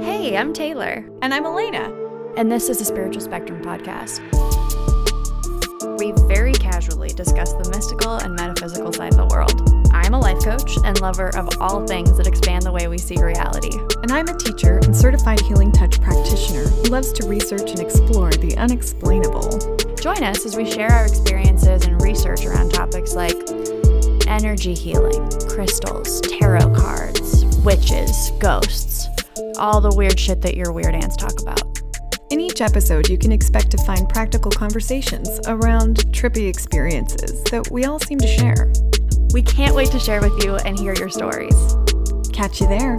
Hey, I'm Taelor. And I'm Alaina. And this is the Spiritual Spectrum Podcast. We very casually discuss the mystical and metaphysical side of the world. I'm a life coach and lover of all things that expand the way we see reality. And I'm a teacher and certified healing touch practitioner who loves to research and explore the unexplainable. Join us as we share our experiences and research around topics like energy healing, crystals, tarot cards, witches, ghosts, all the weird shit that your weird aunts talk about. In each episode, you can expect to find practical conversations around trippy experiences that we all seem to share. We can't wait to share with you and hear your stories. Catch you there.